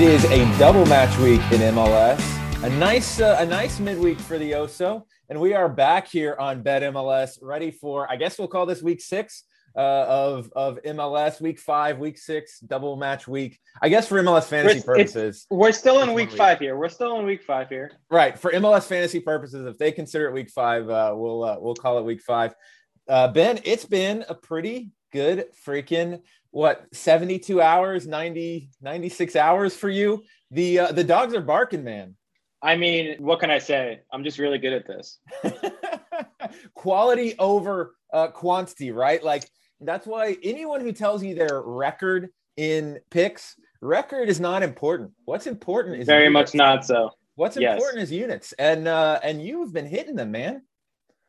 It is a double match week in MLS. A nice, uh, a nice midweek for the Oso, and we are back here on Bet MLS, ready for. I guess we'll call this week six uh, of of MLS. Week five, week six, double match week. I guess for MLS fantasy We're- purposes, We're still in week week. five here. We're still in week five here. right? For MLS fantasy purposes, if they consider it week five, uh, we'll uh, we'll call it week five. Uh, ben, it's been a pretty good freaking what 72 hours 90 96 hours for you the uh, the dogs are barking man I mean, what can I say? I'm just really good at this. quality over uh, quantity, right? Like that's why anyone who tells you their record in picks, record is not important. What's important is Very units. much not so. What's yes. important is units, and uh, and you've been hitting them, man.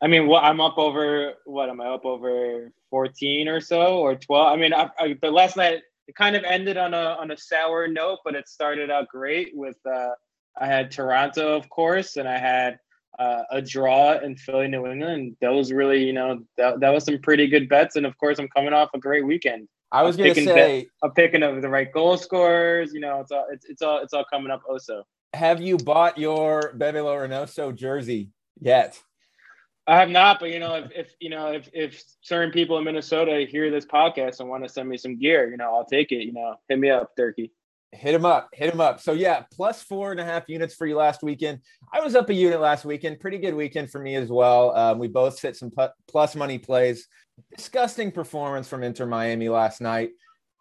I mean, what I'm up over. What am I up over? 14 or so, or 12. I mean, I, I, the last night it kind of ended on a on a sour note, but it started out great with. Uh, I had Toronto, of course, and I had uh, a draw in Philly, New England. That was really, you know, that, that was some pretty good bets, and of course, I'm coming off a great weekend. I was going to say, I'm picking up the right goal scorers. You know, it's all it's, it's all it's all coming up. Also, have you bought your Bebelo Reynoso jersey yet? I have not, but you know, if, if you know if if certain people in Minnesota hear this podcast and want to send me some gear, you know, I'll take it. You know, hit me up, Turkey. Hit him up, hit him up. So yeah, plus four and a half units for you last weekend. I was up a unit last weekend. Pretty good weekend for me as well. Um, we both hit some plus money plays. Disgusting performance from Inter Miami last night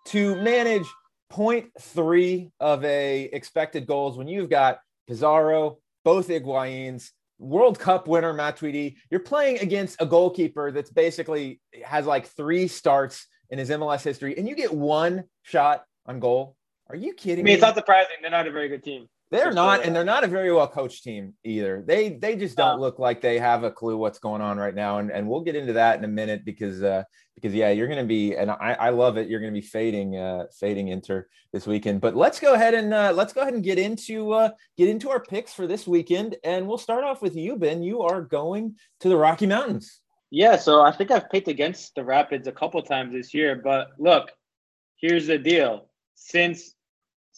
to manage 0.3 of a expected goals when you've got Pizarro, both Higuains, World Cup winner Matuidi, You're playing against a goalkeeper that's basically has like three starts in his MLS history, and you get one shot on goal. Are you kidding I mean, me? it's not surprising they're not a very good team. They're not, and they're not a very well coached team either. They they just don't No. look like they have a clue what's going on right now, and and we'll get into that in a minute because uh because yeah, you're going to be, and I I love it. You're going to be fading uh fading Inter this weekend. But let's go ahead and uh, let's go ahead and get into uh get into our picks for this weekend, and we'll start off with you, Ben. You are going to the Rocky Mountains. Yeah, so I think I've picked against the Rapids a couple times this year, but look, here's the deal. Since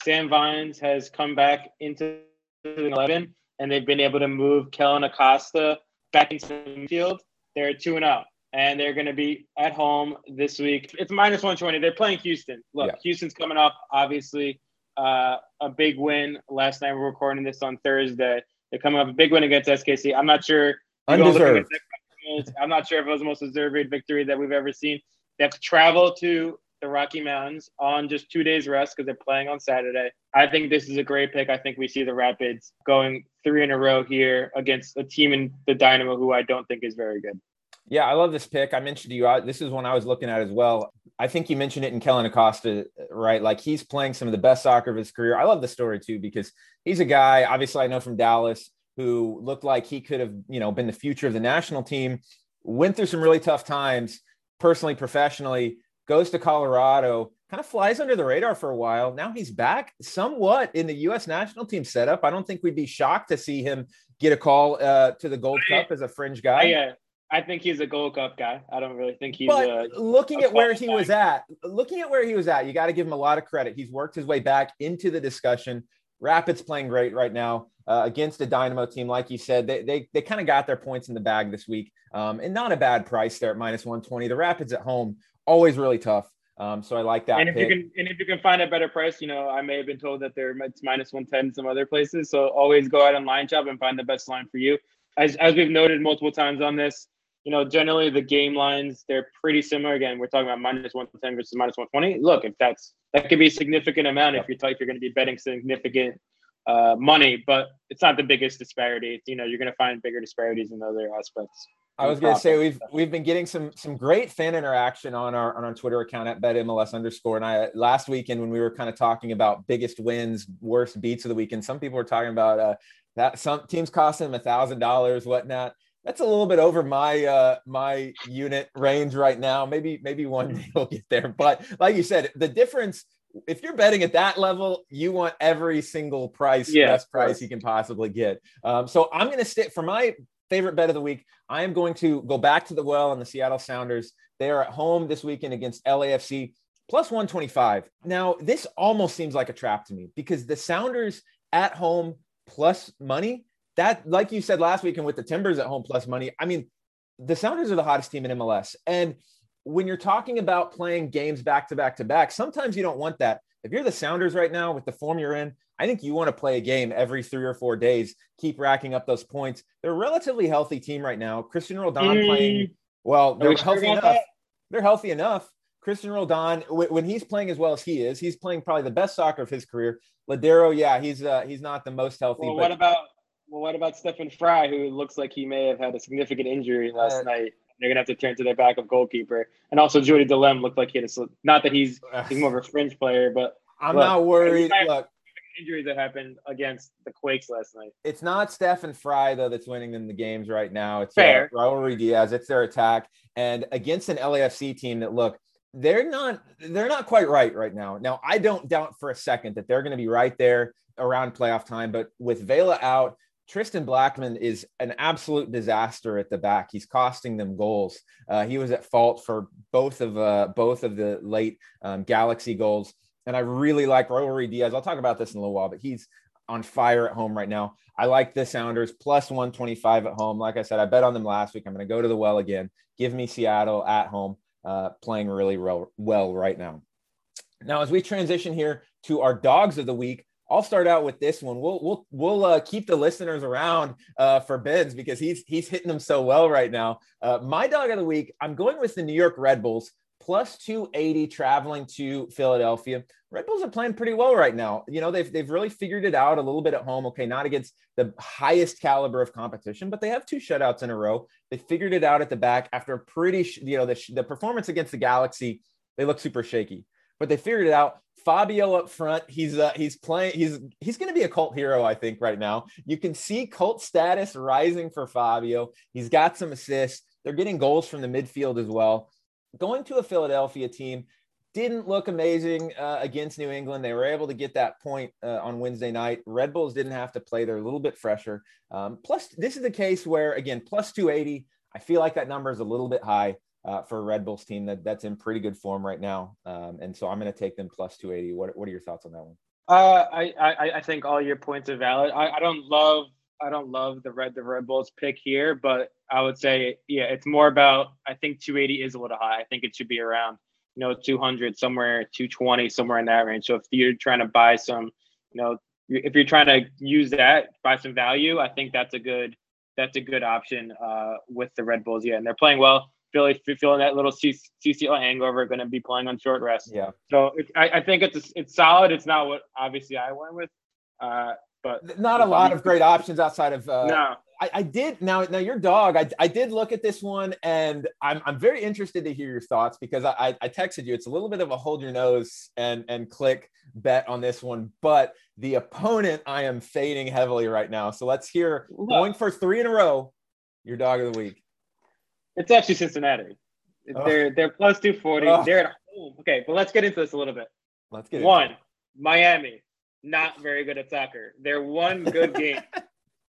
Sam Vines has come back into the 11 and they've been able to move Kellen Acosta back into the field, they're 2 and out. And they're going to be at home this week. It's minus 120. They're playing Houston. Look, Yeah. Houston's coming off, obviously, uh, a big win last night. We're recording this on Thursday. They're coming off a big win against SKC. I'm not sure. you go look at Undeserved. I'm not sure if it was the most deserved victory that we've ever seen. They have to travel to the Rocky Mountains on just two days rest because they're playing on Saturday. I think this is a great pick. I think we see the Rapids going three in a row here against a team in the Dynamo who I don't think is very good. Yeah, I love this pick. I mentioned to you, I, this is one I was looking at as well. I think you mentioned it in Kellen Acosta, right? Like he's playing some of the best soccer of his career. I love the story too because he's a guy, obviously, I know from Dallas, who looked like he could have, you know, been the future of the national team. Went through some really tough times, personally, professionally. Goes to Colorado, kind of flies under the radar for a while. Now he's back somewhat in the U.S. national team setup. I don't think we'd be shocked to see him get a call uh, to the Gold I- Cup as a fringe guy. I, uh, I think he's a Gold Cup guy. I don't really think he's but a. looking a at where he qualified- was at, looking at where he was at, you got to give him a lot of credit. He's worked his way back into the discussion. Rapids playing great right now uh, against a Dynamo team, like you said. They they, they kind of got their points in the bag this week, um, and not a bad price there at minus one twenty. The Rapids at home always really tough, um, so I like that. and if pick. you can, and if you can find a better price, you know, I may have been told that they're it's minus one ten some other places. So always go out on line shop and find the best line for you. As as we've noted multiple times on this, you know, generally the game lines they're pretty similar. Again, we're talking about minus one ten versus minus one twenty. Look, if that's that could be a significant amount if you're if you're going to be betting significant uh, money, but it's not the biggest disparity. You know, you're going to find bigger disparities in other aspects. I was going to say we've we've been getting some some great fan interaction on our on our Twitter account at betmls underscore. And I last weekend when we were kind of talking about biggest wins, worst beats of the weekend, some people were talking about uh, that some teams costing them a thousand dollars, whatnot. That's a little bit over my uh, my unit range right now. Maybe maybe one day we'll get there. But like you said, the difference. If you're betting at that level, you want every single price, Yeah, best price you can possibly get. Um, so I'm going to stick for my favorite bet of the week. I am going to go back to the well on the Seattle Sounders. They are at home this weekend against LAFC, plus 125. Now, this almost seems like a trap to me because the Sounders at home plus money, that, like you said last weekend with the Timbers at home plus money, I mean, the Sounders are the hottest team in MLS. And when you're talking about playing games back to back to back, sometimes you don't want that. If you're the Sounders right now with the form you're in, I think you want to play a game every three or four days, keep racking up those points. They're a relatively healthy team right now. Cristian Roldan mm. playing well, they're healthy enough. That? They're healthy enough. Cristian Roldan, when he's playing as well as he is, he's playing probably the best soccer of his career. Lodeiro, yeah, he's uh, he's not the most healthy. Well, but... what about well, what about Stefan Frei, who looks like he may have had a significant injury last uh, night? They're gonna have to turn to their backup goalkeeper, and also Jordy Delem looked like he had a slip. not that he's he's more of a fringe player, but I'm look, not worried. Look, injuries that happened against the Quakes last night. It's not Stefan Frei though that's winning them the games right now. It's fair. Uh, Raul Ruidiaz. It's their attack, and against an LAFC team that look they're not they're not quite right right now. Now I don't doubt for a second that they're going to be right there around playoff time, but with Vela out, Tristan Blackmon is an absolute disaster at the back. He's costing them goals. Uh, he was at fault for both of uh, both of the late um, Galaxy goals, and I really like Raul Ruidiaz. I'll talk about this in a little while, but he's on fire at home right now. I like the Sounders plus 125 at home. Like I said, I bet on them last week. I'm going to go to the well again. Give me Seattle at home uh, playing really well right now. Now, as we transition here to our dogs of the week, I'll start out with this one. We'll we'll we'll uh, keep the listeners around uh, for Ben's because he's he's hitting them so well right now. Uh, my dog of the week, I'm going with the New York Red Bulls plus 280 traveling to Philadelphia. Red Bulls are playing pretty well right now. You know, they've, they've really figured it out a little bit at home. Okay, not against the highest caliber of competition, but they have two shutouts in a row. They figured it out at the back after a pretty, you know, the, the performance against the Galaxy, they look super shaky, but they figured it out. Fabio up front, he's uh, he's playing. He's he's going to be a cult hero, I think, right now. You can see cult status rising for Fabio. He's got some assists. They're getting goals from the midfield as well going to a Philadelphia team didn't look amazing uh, against New England. They were able to get that point uh, on Wednesday night. Red Bulls didn't have to play. They're a little bit fresher. Um, plus, this is the case where, again, plus 280, I feel like that number is a little bit high uh, for a Red Bulls team that, that's in pretty good form right now. Um, and so I'm going to take them plus 280. What, what are your thoughts on that one? Uh, I, I, I think all your points are valid. I, I don't love I don't love the red the Red Bulls pick here, but I would say yeah, it's more about I think 280 is a little high. I think it should be around you know 200 somewhere 220 somewhere in that range. So if you're trying to buy some, you know, if you're trying to use that buy some value, I think that's a good that's a good option uh, with the Red Bulls. Yeah, and they're playing well. Philly feeling that little CCL hangover, going to be playing on short rest. Yeah. So it, I, I think it's it's solid. It's not what obviously I went with. Uh, but not a lot of great options outside of. Uh, no, I, I, did now. Now your dog, I, I did look at this one, and I'm I'm very interested to hear your thoughts because I I texted you. It's a little bit of a hold your nose and and click bet on this one, but the opponent I am fading heavily right now. So let's hear going for three in a row. Your dog of the week. It's actually Cincinnati. Oh. They're they're plus two forty. Oh. They're at home. Okay, but let's get into this a little bit. Let's get one. Miami not very good at soccer. Their one good game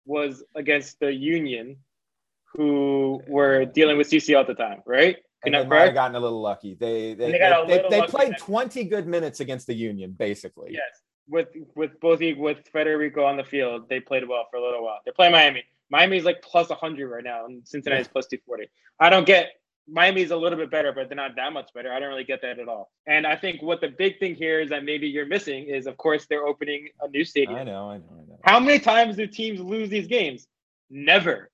was against the Union, who were dealing with CCL at the time, right? And they might have gotten a little lucky. They they, they, they, they, they played 20 good minutes against the Union, basically. Yes, with with both with Federico on the field, they played well for a little while. They're playing Miami. Miami's like plus 100 right now, and Cincinnati's plus 240. I don't get Miami's a little bit better, but they're not that much better. I don't really get that at all. And I think what the big thing here is that maybe you're missing is, of course, they're opening a new stadium. I know, I know, I know. How many times do teams lose these games? Never,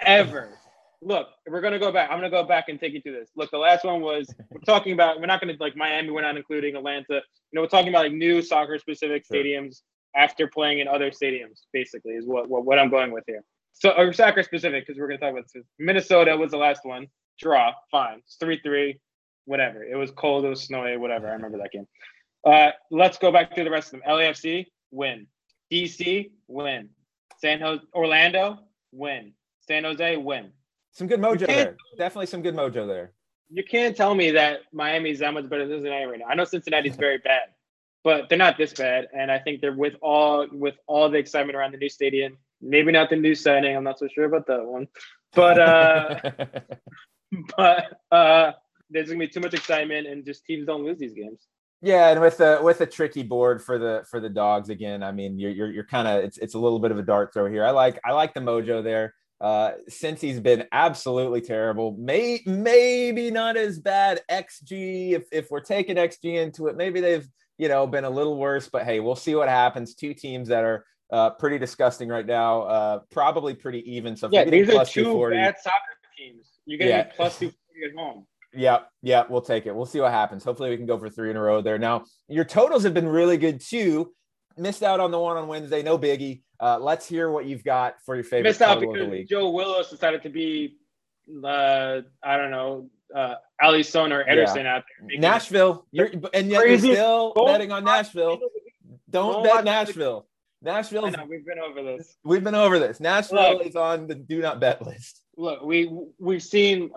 ever. Look, we're gonna go back. I'm gonna go back and take you through this. Look, the last one was we're talking about. We're not gonna like Miami. We're not including Atlanta. You know, we're talking about like new soccer specific sure. stadiums after playing in other stadiums. Basically, is what what, what I'm going with here. So, or soccer specific because we're gonna talk about this. Minnesota was the last one draw, fine. It's 3 3, whatever. It was cold, it was snowy, whatever. I remember that game. Uh, let's go back to the rest of them. LAFC, win. DC, win. San Jose, Orlando, win. San Jose, win. Some good mojo there. Definitely some good mojo there. You can't tell me that Miami's that much better than Cincinnati right now. I know Cincinnati's very bad, but they're not this bad. And I think they're with all with all the excitement around the new stadium. Maybe not the new signing. I'm not so sure about that one. But uh but uh, there's gonna be too much excitement, and just teams don't lose these games. Yeah, and with a with a tricky board for the for the dogs again. I mean, you're you're, you're kind of it's it's a little bit of a dart throw here. I like I like the mojo there. Uh, Cincy's been absolutely terrible, may maybe not as bad XG if if we're taking XG into it. Maybe they've you know been a little worse, but hey, we'll see what happens. Two teams that are uh, pretty disgusting right now. Uh, probably pretty even. So yeah, these are two bad soccer teams. You're getting yeah. plus two forty at home. Yeah, yeah, we'll take it. We'll see what happens. Hopefully, we can go for three in a row there. Now, your totals have been really good too. Missed out on the one on Wednesday, no biggie. Uh, let's hear what you've got for your favorite. Missed out because Joe Willis decided to be, uh, I don't know, uh, Alisson or Ederson yeah. out there. Nashville, you're, and yet you're still betting on Nashville. Don't, Don't bet Nashville. Nashville. We've been over this. We've been over this. Nashville Look, is on the do not bet list look, we we've seen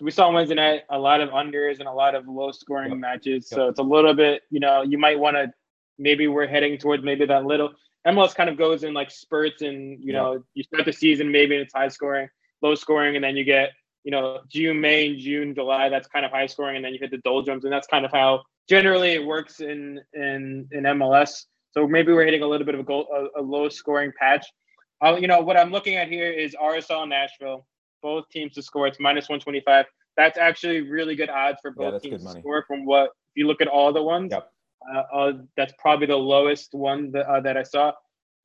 we saw on Wednesday night a lot of unders and a lot of low scoring yep. matches. Yep. So it's a little bit, you know, you might want to maybe we're heading towards maybe that little MLS kind of goes in like spurts and you yep. know you start the season maybe it's high scoring, low scoring, and then you get you know June, May, June, July that's kind of high scoring, and then you hit the doldrums, and that's kind of how generally it works in in in MLS. So maybe we're hitting a little bit of a goal, a, a low scoring patch. Uh, you know what I'm looking at here is RSL Nashville both teams to score. It's minus 125. That's actually really good odds for both yeah, teams to score from what, if you look at all the ones, yep. uh, uh, that's probably the lowest one that, uh, that I saw.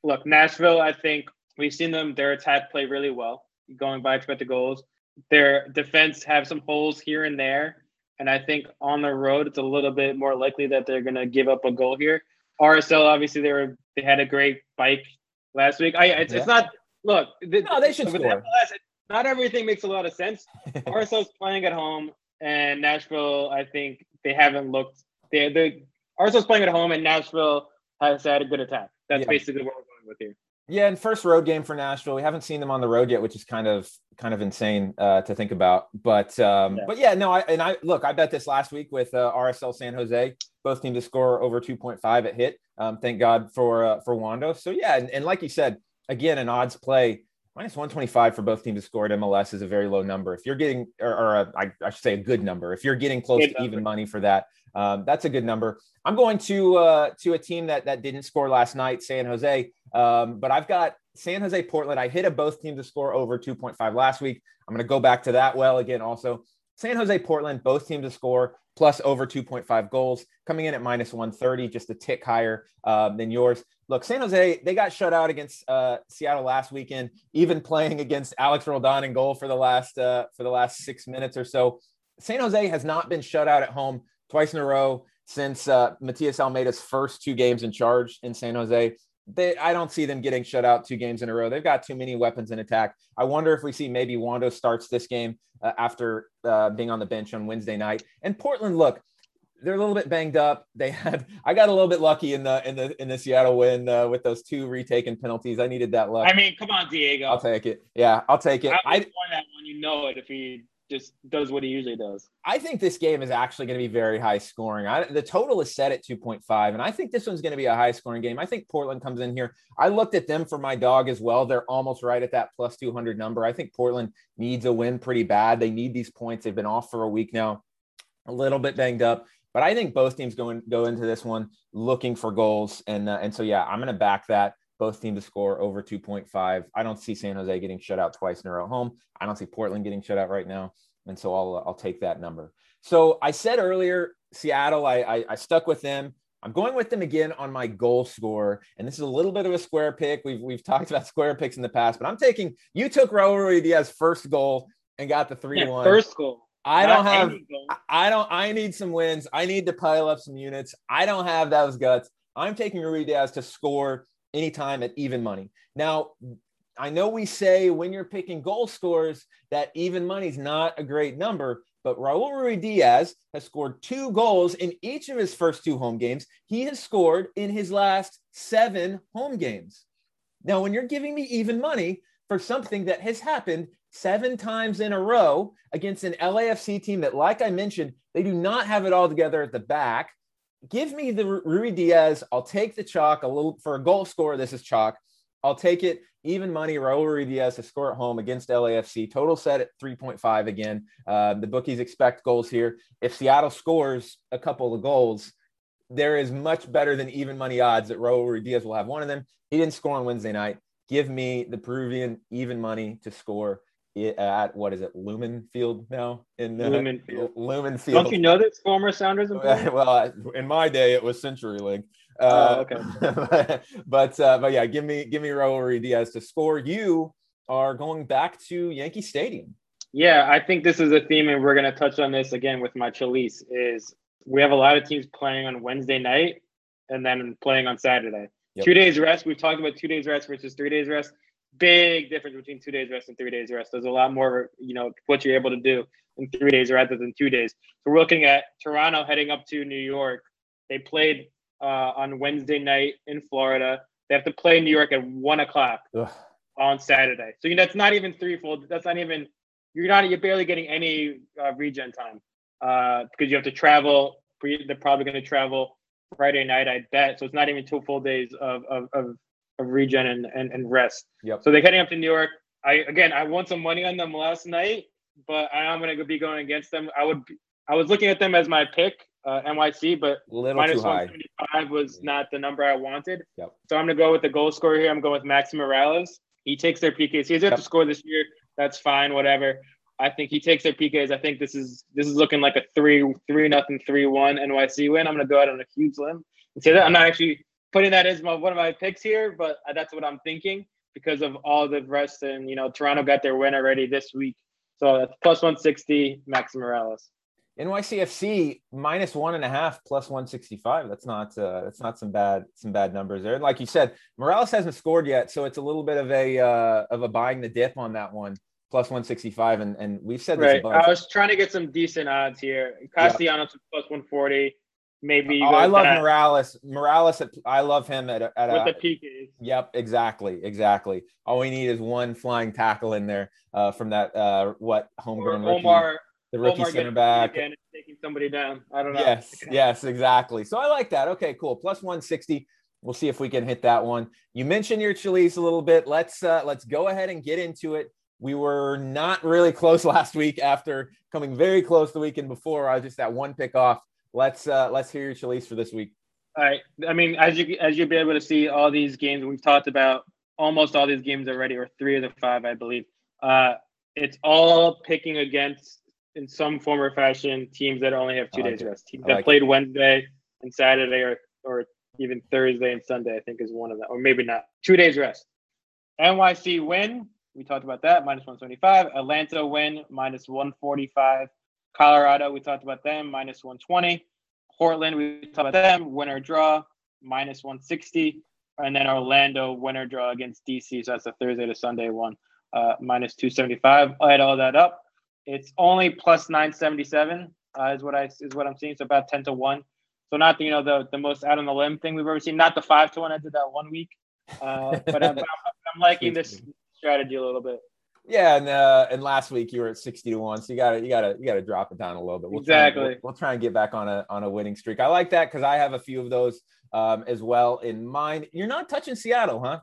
Look, Nashville, I think we've seen them, their attack play really well, going by expected goals. Their defense have some holes here and there. And I think on the road, it's a little bit more likely that they're going to give up a goal here. RSL, obviously, they were they had a great bike last week. I it's, yeah. it's not look. The, no, they should score. MLS, not everything makes a lot of sense. RSL's playing at home, and Nashville, I think they haven't looked. They the RSL's playing at home, and Nashville has had a good attack. That's yeah. basically what we're going with here. Yeah, and first road game for Nashville. We haven't seen them on the road yet, which is kind of kind of insane uh, to think about. But um, yeah. but yeah, no, I and I look, I bet this last week with uh, RSL San Jose, both teams to score over two point five at hit. Um, thank God for uh, for Wondo. So yeah, and, and like you said, again, an odds play minus 125 for both teams to score at MLS is a very low number. If you're getting, or, or a, I, I should say a good number, if you're getting close good to number. even money for that, um, that's a good number. I'm going to uh, to a team that that didn't score last night, San Jose. Um, but I've got San Jose, Portland. I hit a both teams to score over 2.5 last week. I'm going to go back to that well again. Also, San Jose, Portland, both teams to score plus over 2.5 goals, coming in at minus 130, just a tick higher uh, than yours. Look, San Jose, they got shut out against uh, Seattle last weekend, even playing against Alex Roldan in goal for the last uh, for the last six minutes or so. San Jose has not been shut out at home twice in a row since uh, Matias Almeyda's first two games in charge in San Jose. They, I don't see them getting shut out two games in a row. They've got too many weapons in attack. I wonder if we see maybe Wondo starts this game uh, after uh, being on the bench on Wednesday night. And Portland, look, they're a little bit banged up. They had I got a little bit lucky in the in the in the Seattle win uh, with those two retaken penalties. I needed that luck. I mean, come on, Diego. I'll take it. Yeah, I'll take it. I, I that one. You know it if he just does what he usually does. I think this game is actually going to be very high scoring. I, the total is set at 2.5, and I think this one's going to be a high scoring game. I think Portland comes in here. I looked at them for my dog as well. They're almost right at that plus 200 number. I think Portland needs a win pretty bad. They need these points. They've been off for a week now, a little bit banged up. But I think both teams go in, go into this one looking for goals, and uh, and so yeah, I'm going to back that both teams to score over 2.5. I don't see San Jose getting shut out twice in a row at home. I don't see Portland getting shut out right now, and so I'll uh, I'll take that number. So I said earlier, Seattle, I, I, I stuck with them. I'm going with them again on my goal score, and this is a little bit of a square pick. We've we've talked about square picks in the past, but I'm taking you took Raul Ruidiaz first goal and got the three one yeah, first goal. I don't have. I don't. I need some wins. I need to pile up some units. I don't have those guts. I'm taking Ruidiaz to score anytime at even money. Now, I know we say when you're picking goal scores that even money is not a great number, but Raul Ruidiaz has scored two goals in each of his first two home games. He has scored in his last seven home games. Now, when you're giving me even money for something that has happened seven times in a row against an LAFC team that, like I mentioned, they do not have it all together at the back. Give me the Ruidiaz. I'll take the chalk a little for a goal score. This is chalk. I'll take it. Even money, Raul Ruidiaz to score at home against LAFC. Total set at 3.5 again. Uh, the bookies expect goals here. If Seattle scores a couple of goals, there is much better than even money odds that Raul Ruidiaz will have one of them. He didn't score on Wednesday night. Give me the Peruvian even money to score at what is it, Lumen Field now? In uh, Lumen Field. Lumen Field. Don't you know this former Sounders employee? well, in my day, it was CenturyLink. Uh, oh, okay. but uh, but yeah, give me give me Raul Ruidiaz to score. You are going back to Yankee Stadium. Yeah, I think this is a theme, and we're going to touch on this again with my Chalise. Is we have a lot of teams playing on Wednesday night and then playing on Saturday. Yep. Two days rest. We've talked about two days rest versus three days rest. Big difference between two days rest and three days rest. There's a lot more, you know, what you're able to do in three days rather than two days. So we're looking at Toronto heading up to New York. They played uh, on Wednesday night in Florida. They have to play New York at one o'clock Ugh. on Saturday. So you know, that's not even threefold. That's not even. You're not. You're barely getting any uh, regen time uh, because you have to travel. They're probably going to travel Friday night, I bet. So it's not even two full days of of, of, of regen and, and, and rest. Yep. So they're heading up to New York. I again, I won some money on them last night, but I am going to be going against them. I would. I was looking at them as my pick uh, NYC, but minus 175 was not the number I wanted. Yep. So I'm going to go with the goal scorer here. I'm going with Max Moralez. He takes their PKs. He has yep. to score this year. That's fine, whatever. I think he takes their PKs. I think this is this is looking like a three three nothing three one NYC win. I'm going to go out on a huge limb and say that I'm not actually putting that as my, one of my picks here, but that's what I'm thinking because of all the rest. And you know, Toronto got their win already this week, so that's plus 160 Max Moralez. NYCFC minus one and a half plus 165. That's not uh, that's not some bad some bad numbers there. Like you said, Moralez hasn't scored yet, so it's a little bit of a uh, of a buying the dip on that one. Plus 165, and, and we've said this right. I was trying to get some decent odds here. Castellanos yep. plus 140. Maybe oh, I love. Moralez. Moralez, at, I love him at, at with a, the PKs. Yep, exactly, exactly. All we need is one flying tackle in there uh, from that uh, what homegrown or Omar rookie the rookie Omar center back and taking somebody down. I don't know. Yes, yes, exactly. So I like that. Okay, cool. Plus 160. We'll see if we can hit that one. You mentioned your Chalise a little bit. Let's uh, let's go ahead and get into it. We were not really close last week after coming very close the weekend before. I was just that one pick off. Let's uh, let's hear your Chalise for this week. All right. I mean, as you as you'll be able to see, all these games we've talked about, almost all these games already, or three of the five, I believe. Uh, it's all picking against in some form or fashion teams that only have two like days it. rest. Teams that played it. Wednesday and Saturday or or even Thursday and Sunday, I think is one of them, or maybe not. Two days rest. NYC win. We talked about that, minus 175. Atlanta win, minus 145. Colorado, we talked about them, minus 120. Portland, we talked about them, winner draw, minus 160. And then Orlando, winner draw against DC. So that's a Thursday to Sunday one, uh, minus 275. I add all that up. It's only plus 977 uh, is what I is what I'm seeing. So about 10 to one. So not the, you know the the most out on the limb thing we've ever seen. Not the five to one I did that one week. Uh, but I'm, I'm liking this strategy a little bit. Yeah, and uh, and last week you were at sixty to one, so you got to you got to you got to drop it down a little bit. We'll exactly. Try and, we'll, we'll, try and get back on a on a winning streak. I like that because I have a few of those um, as well in mind. You're not touching Seattle, huh?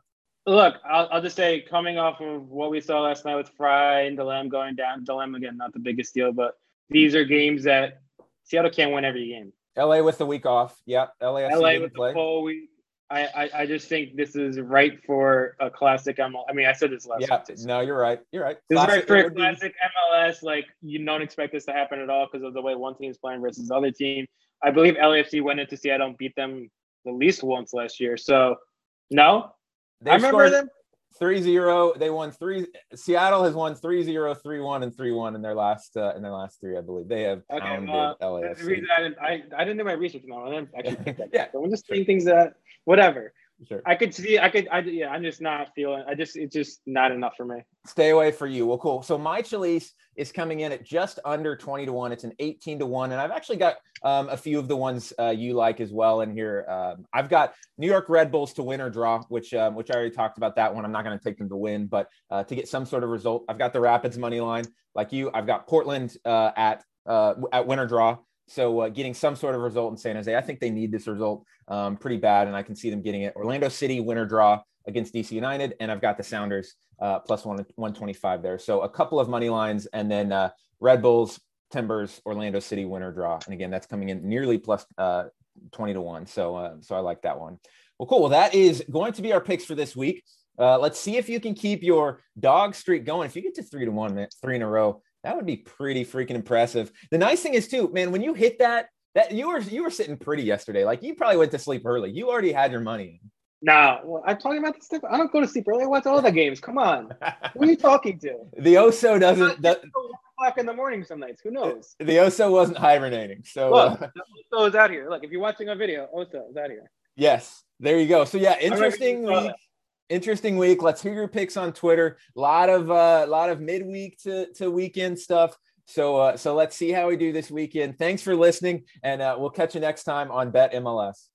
Look, I'll, I'll, just say, coming off of what we saw last night with Frei and Delem going down, Delem again, not the biggest deal, but these are games that Seattle can't win every game. LA with the week off. Yep. LA. LA with play. the full week. I, I, I, just think this is right for a classic MLS. I mean, I said this last yeah, week. No, you're right. You're right. This classic, is right for a classic MLS. Like, you don't expect this to happen at all because of the way one team is playing versus the other team. I believe LAFC went into Seattle and beat them at least once last year. So, no, they I remember them 3-0. They won three. Seattle has won 3-0, 3-1, and 3-1 in their last uh, in their last three, I believe. They have okay, pounded uh, LAFC. The reason I didn't, I, I didn't do my research on them. Actually, yeah, so I'm just saying things that whatever. Sure. I could see. I could. I yeah. I'm just not feeling. I just. It's just not enough for me. Stay away for you. Well, cool. So my Chalise is coming in at just under 20 to one. It's an 18 to one, and I've actually got um, a few of the ones uh, you like as well in here. Um, I've got New York Red Bulls to win or draw, which um, which I already talked about that one. I'm not going to take them to win, but uh, to get some sort of result. I've got the Rapids money line, like you. I've got Portland uh, at uh, at win or draw. So uh, getting some sort of result in San Jose, I think they need this result um, pretty bad, and I can see them getting it. Orlando City winner draw against DC United, and I've got the Sounders uh, plus one 125 there. So a couple of money lines, and then uh, Red Bulls, Timbers, Orlando City winner draw, and again that's coming in nearly plus, uh, 20 to one. So uh, so I like that one. Well, cool. Well, that is going to be our picks for this week. Uh, let's see if you can keep your dog streak going. If you get to three to one, three in a row, that would be pretty freaking impressive. The nice thing is too, man, when you hit that, that you were you were sitting pretty yesterday. Like you probably went to sleep early. You already had your money. Nah, well, I'm talking about the stuff. I don't go to sleep early. I watch all the games. Come on, who are you talking to? the Oso doesn't. That, o'clock in the morning some nights. Who knows? The Oso wasn't hibernating. So Look, uh, Oso is out here. Look, if you're watching a video, Oso is out here. Yes, there you go. So yeah, interesting week interesting week. Let's hear your picks on Twitter. A lot of a uh, lot of midweek to to weekend stuff. So uh, so let's see how we do this weekend. Thanks for listening, and uh, we'll catch you next time on Bet MLS.